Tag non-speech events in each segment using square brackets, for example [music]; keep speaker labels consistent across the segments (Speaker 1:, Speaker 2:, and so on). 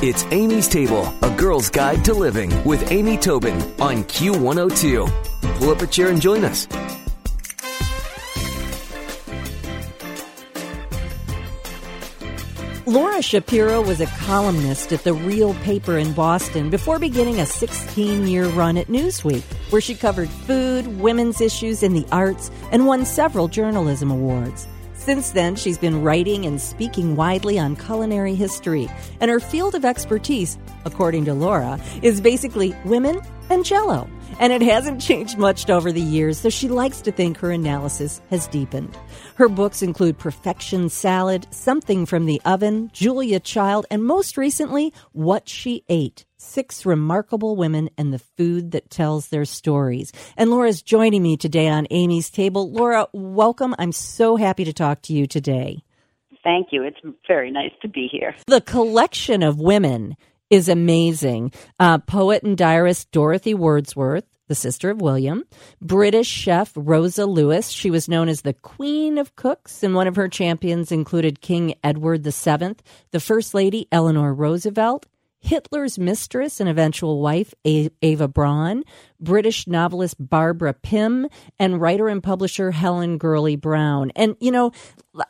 Speaker 1: It's Amy's Table, a girl's guide to living with Amy Tobin on Q102. Pull up a chair and join us.
Speaker 2: Laura Shapiro was a columnist at the Real paper in Boston before beginning a 16 year run at Newsweek, where she covered food, women's issues, and the arts, and won several journalism awards. Since then, she's been writing and speaking widely on culinary history, and her field of expertise, according to Laura, is basically women and jello. And it hasn't changed much over the years, so she likes to think her analysis has deepened. Her books include Perfection Salad, Something from the Oven, Julia Child, and most recently, What She Ate Six Remarkable Women and the Food That Tells Their Stories. And Laura's joining me today on Amy's Table. Laura, welcome. I'm so happy to talk to you today.
Speaker 3: Thank you. It's very nice to be here.
Speaker 2: The collection of women is amazing. Uh, poet and diarist Dorothy Wordsworth, the sister of William, British chef Rosa Lewis. She was known as the Queen of Cooks, and one of her champions included King Edward VII, the First Lady Eleanor Roosevelt, Hitler's mistress and eventual wife, Eva Braun, British novelist Barbara Pym, and writer and publisher Helen Gurley Brown. And, you know,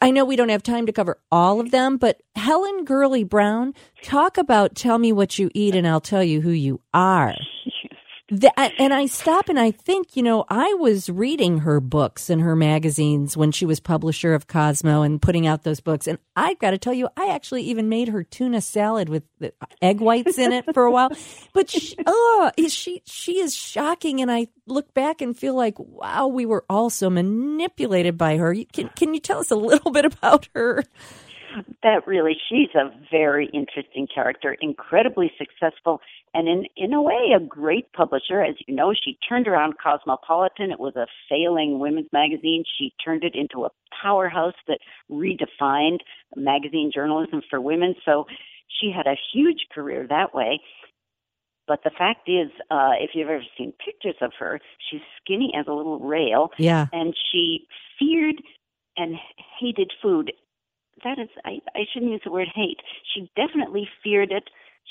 Speaker 2: I know we don't have time to cover all of them, but Helen Gurley Brown, talk about tell me what you eat and I'll tell you who you are. [laughs] The, and I stop and I think, you know, I was reading her books and her magazines when she was publisher of Cosmo and putting out those books. And I've got to tell you, I actually even made her tuna salad with egg whites in it for a while. But she, [laughs] oh, she she is shocking. And I look back and feel like, wow, we were all so manipulated by her. Can can you tell us a little bit about her?
Speaker 3: That really she's a very interesting character incredibly successful and in in a way a great publisher. As you know she turned around cosmopolitan. It was a failing women's magazine. She turned it into a powerhouse that redefined magazine journalism for women. So she had a huge career that way. But the fact is, uh, if you've ever seen pictures of her, she's skinny as a little rail.
Speaker 2: Yeah.
Speaker 3: And she feared and hated food that is I, I shouldn't use the word hate. She definitely feared it.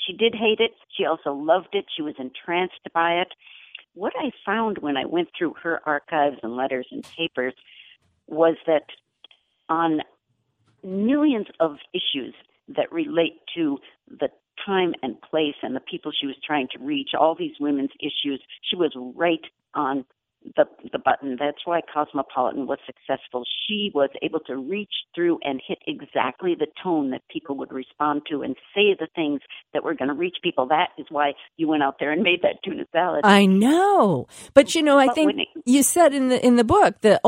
Speaker 3: She did hate it. She also loved it. She was entranced by it. What I found when I went through her archives and letters and papers was that on millions of issues that relate to the time and place and the people she was trying to reach, all these women's issues, she was right on the the button. That's why Cosmopolitan was successful. She was able to reach through and hit exactly the tone that people would respond to and say the things that were going to reach people. That is why you went out there and made that tuna salad.
Speaker 2: I know, but you know, I but think you said in the in the book that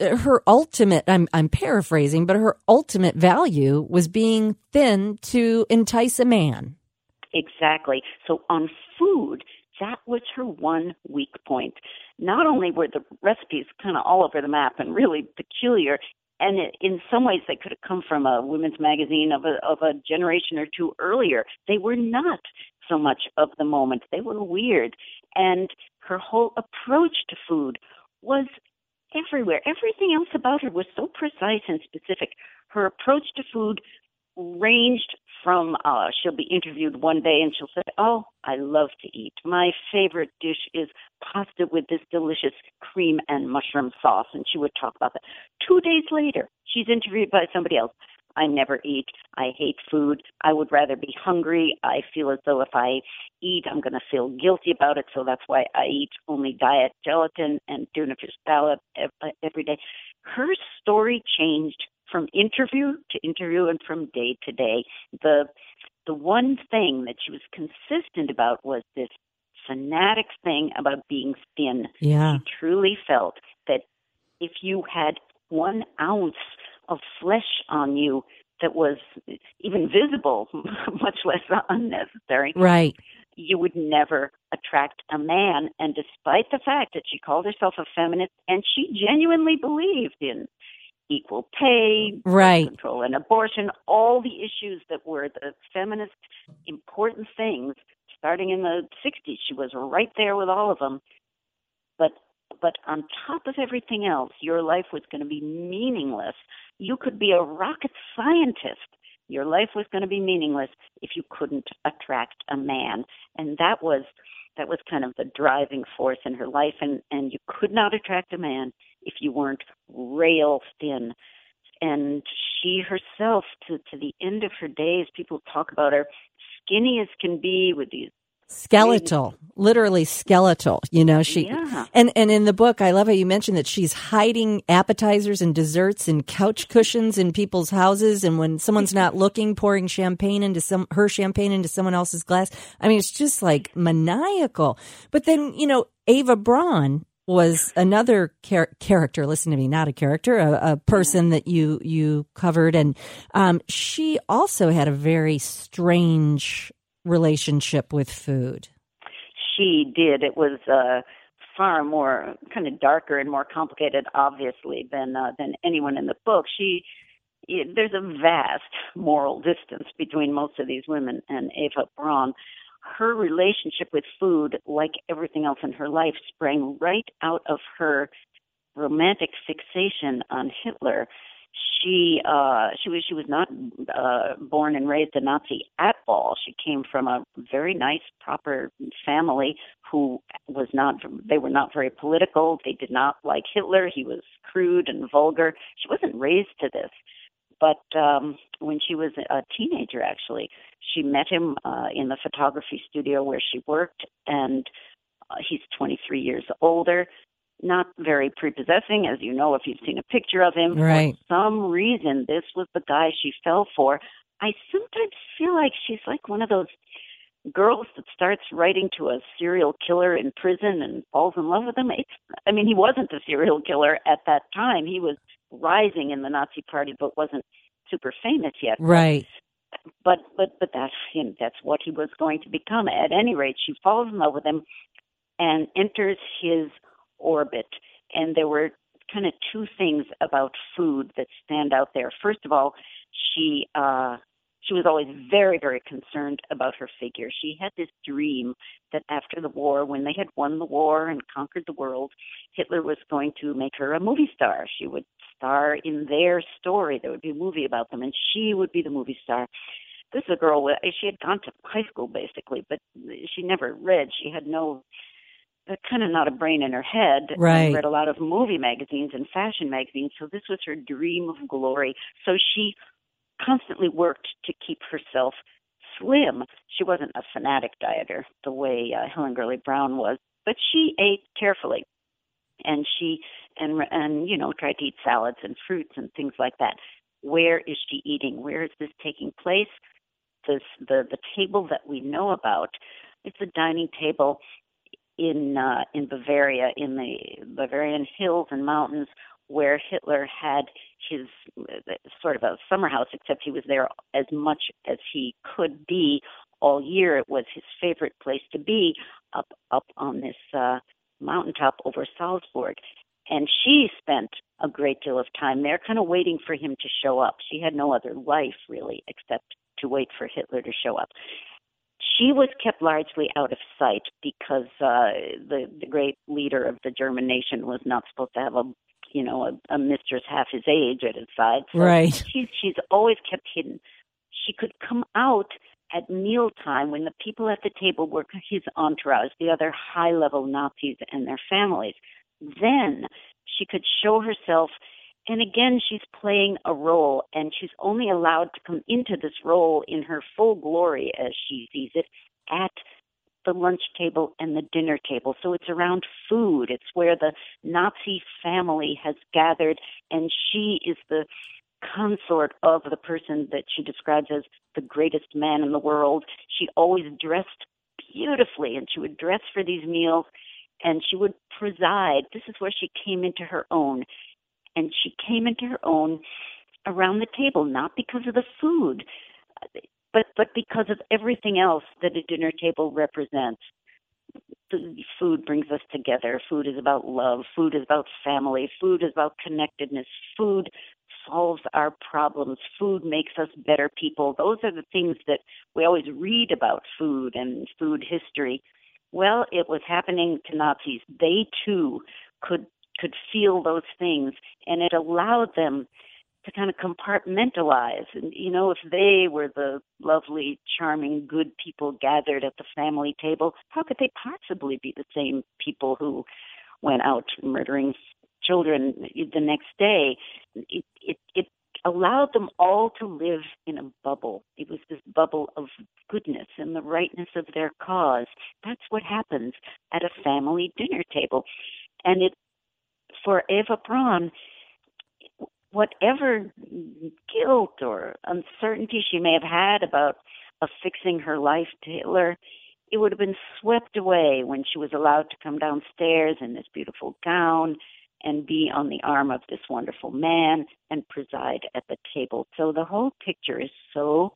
Speaker 2: her ultimate. I'm I'm paraphrasing, but her ultimate value was being thin to entice a man.
Speaker 3: Exactly. So on food, that was her one weak point. Not only were the recipes kind of all over the map and really peculiar, and in some ways they could have come from a women's magazine of a of a generation or two earlier. They were not so much of the moment. They were weird, and her whole approach to food was everywhere. Everything else about her was so precise and specific. Her approach to food ranged from uh she'll be interviewed one day and she'll say, "Oh, I love to eat. My favorite dish is pasta with this delicious cream and mushroom sauce." And she would talk about that. 2 days later, she's interviewed by somebody else. I never eat. I hate food. I would rather be hungry. I feel as though if I eat, I'm going to feel guilty about it. So that's why I eat only diet gelatin and tuna fish salad every day. Her story changed from interview to interview and from day to day. The the one thing that she was consistent about was this fanatic thing about being thin.
Speaker 2: Yeah.
Speaker 3: She truly felt that if you had one ounce of flesh on you that was even visible, [laughs] much less unnecessary,
Speaker 2: right,
Speaker 3: you would never attract a man. And despite the fact that she called herself a feminist and she genuinely believed in equal pay,
Speaker 2: right.
Speaker 3: control and abortion, all the issues that were the feminist important things starting in the 60s. She was right there with all of them. But but on top of everything else, your life was going to be meaningless. You could be a rocket scientist your life was going to be meaningless if you couldn't attract a man. And that was that was kind of the driving force in her life and and you could not attract a man if you weren't rail thin. And she herself to to the end of her days people talk about her skinny as can be with these
Speaker 2: skeletal literally skeletal you know she
Speaker 3: yeah.
Speaker 2: and and in the book i love how you mentioned that she's hiding appetizers and desserts and couch cushions in people's houses and when someone's not mm-hmm. looking pouring champagne into some her champagne into someone else's glass. I mean it's just like maniacal. But then you know ava braun was another char- character listen to me not a character a, a person that you you covered and um, she also had a very strange relationship with food.
Speaker 3: She did. It was uh, far more kind of darker and more complicated, obviously, than uh, than anyone in the book. She there's a vast moral distance between most of these women and Eva Braun. Her relationship with food, like everything else in her life, sprang right out of her romantic fixation on Hitler she uh she was she was not uh born and raised a Nazi at all. She came from a very nice proper family who was not they were not very political. They did not like Hitler. He was crude and vulgar. She wasn't raised to this. But um when she was a teenager actually, she met him uh in the photography studio where she worked and uh, he's 23 years older not very prepossessing, as you know if you've seen a picture of him.
Speaker 2: Right.
Speaker 3: For some reason, this was the guy she fell for. I sometimes feel like she's like one of those girls that starts writing to a serial killer in prison and falls in love with him. It's, I mean, he wasn't a serial killer at that time. He was rising in the Nazi Party, but wasn't super famous yet.
Speaker 2: Right.
Speaker 3: But but but that's him. That's what he was going to become. At any rate, she falls in love with him and enters his orbit. And there were kind of two things about food that stand out there. First of all, she uh she was always very very concerned about her figure. She had this dream that after the war when they had won the war and conquered the world, Hitler was going to make her a movie star. She would star in their story. There would be a movie about them and she would be the movie star. This is a girl she had gone to high school basically, but she never read. She had no uh, kind of not a brain in her head.
Speaker 2: Right.
Speaker 3: read a lot of movie magazines and fashion magazines, so this was her dream of glory. So she constantly worked to keep herself slim. She wasn't a fanatic dieter the way uh, Helen Gurley Brown was, but she ate carefully, and she and and you know tried to eat salads and fruits and things like that. Where is she eating? Where is this taking place? This the the table that we know about. It's a dining table in uh, in Bavaria, in the Bavarian hills and mountains, where Hitler had his uh, sort of a summer house, except he was there as much as he could be all year. It was his favorite place to be, up up on this uh, mountaintop over Salzburg. And she spent a great deal of time there, kind of waiting for him to show up. She had no other life really except to wait for Hitler to show up she was kept largely out of sight because uh, the the great leader of the German nation was not supposed to have a you know a, a mistress half his age at his side. So
Speaker 2: right.
Speaker 3: She's she's always kept hidden. She could come out at mealtime when the people at the table were his entourage, the other high level Nazis and their families. Then she could show herself and again, she's playing a role, and she's only allowed to come into this role in her full glory, as she sees it, at the lunch table and the dinner table. So it's around food. It's where the Nazi family has gathered, and she is the consort of the person that she describes as the greatest man in the world. She always dressed beautifully, and she would dress for these meals and she would preside. This is where she came into her own and she came into her own around the table, not because of the food, but but because of everything else that a dinner table represents. Food brings us together. Food is about love. Food is about family. Food is about connectedness. Food solves our problems. Food makes us better people. Those are the things that we always read about food and food history. Well, it was happening to Nazis. They too could could feel those things and it allowed them to kind of compartmentalize. And, you know, if they were the lovely, charming, good people gathered at the family table, how could they possibly be the same people who went out murdering children the next day? It, it, it allowed them all to live in a bubble. It was this bubble of goodness and the rightness of their cause. That's what happens at a family dinner table. And it, for Eva Braun, whatever guilt or uncertainty she may have had about affixing her life to Hitler, it would have been swept away when she was allowed to come downstairs in this beautiful gown and be on the arm of this wonderful man and preside at the table. So the whole picture is so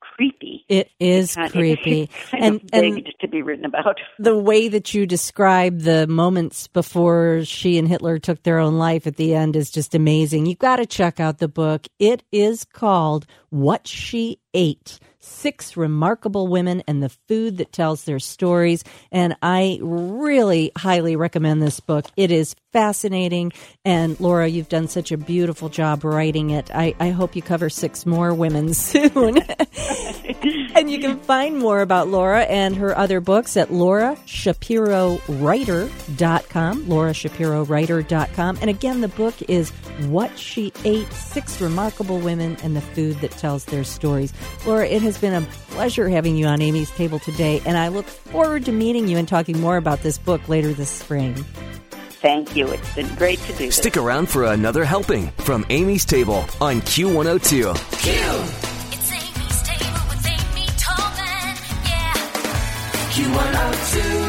Speaker 3: creepy.
Speaker 2: It is [laughs]
Speaker 3: kind,
Speaker 2: creepy.
Speaker 3: It's kind and, of and to be written about. [laughs]
Speaker 2: The way that you describe the moments before she and Hitler took their own life at the end is just amazing. You've got to check out the book. It is called What She Ate six remarkable women and the food that tells their stories. And I really highly recommend this book. It is fascinating. And Laura, you've done such a beautiful job writing it. I, I hope you cover six more women [laughs] soon. [laughs] and you can find more about Laura and her other books at laurashapirowriter.com, laurashapirowriter.com. And again, the book is What She Ate, Six Remarkable Women and the Food That Tells Their Stories. Laura, it has been a pleasure having you on Amy's Table today, and I look forward to meeting you and talking more about this book later this spring.
Speaker 3: Thank you. It's been great to do this.
Speaker 1: Stick around for another helping from Amy's Table on Q102.
Speaker 4: Q! Oh It's Amy's Table with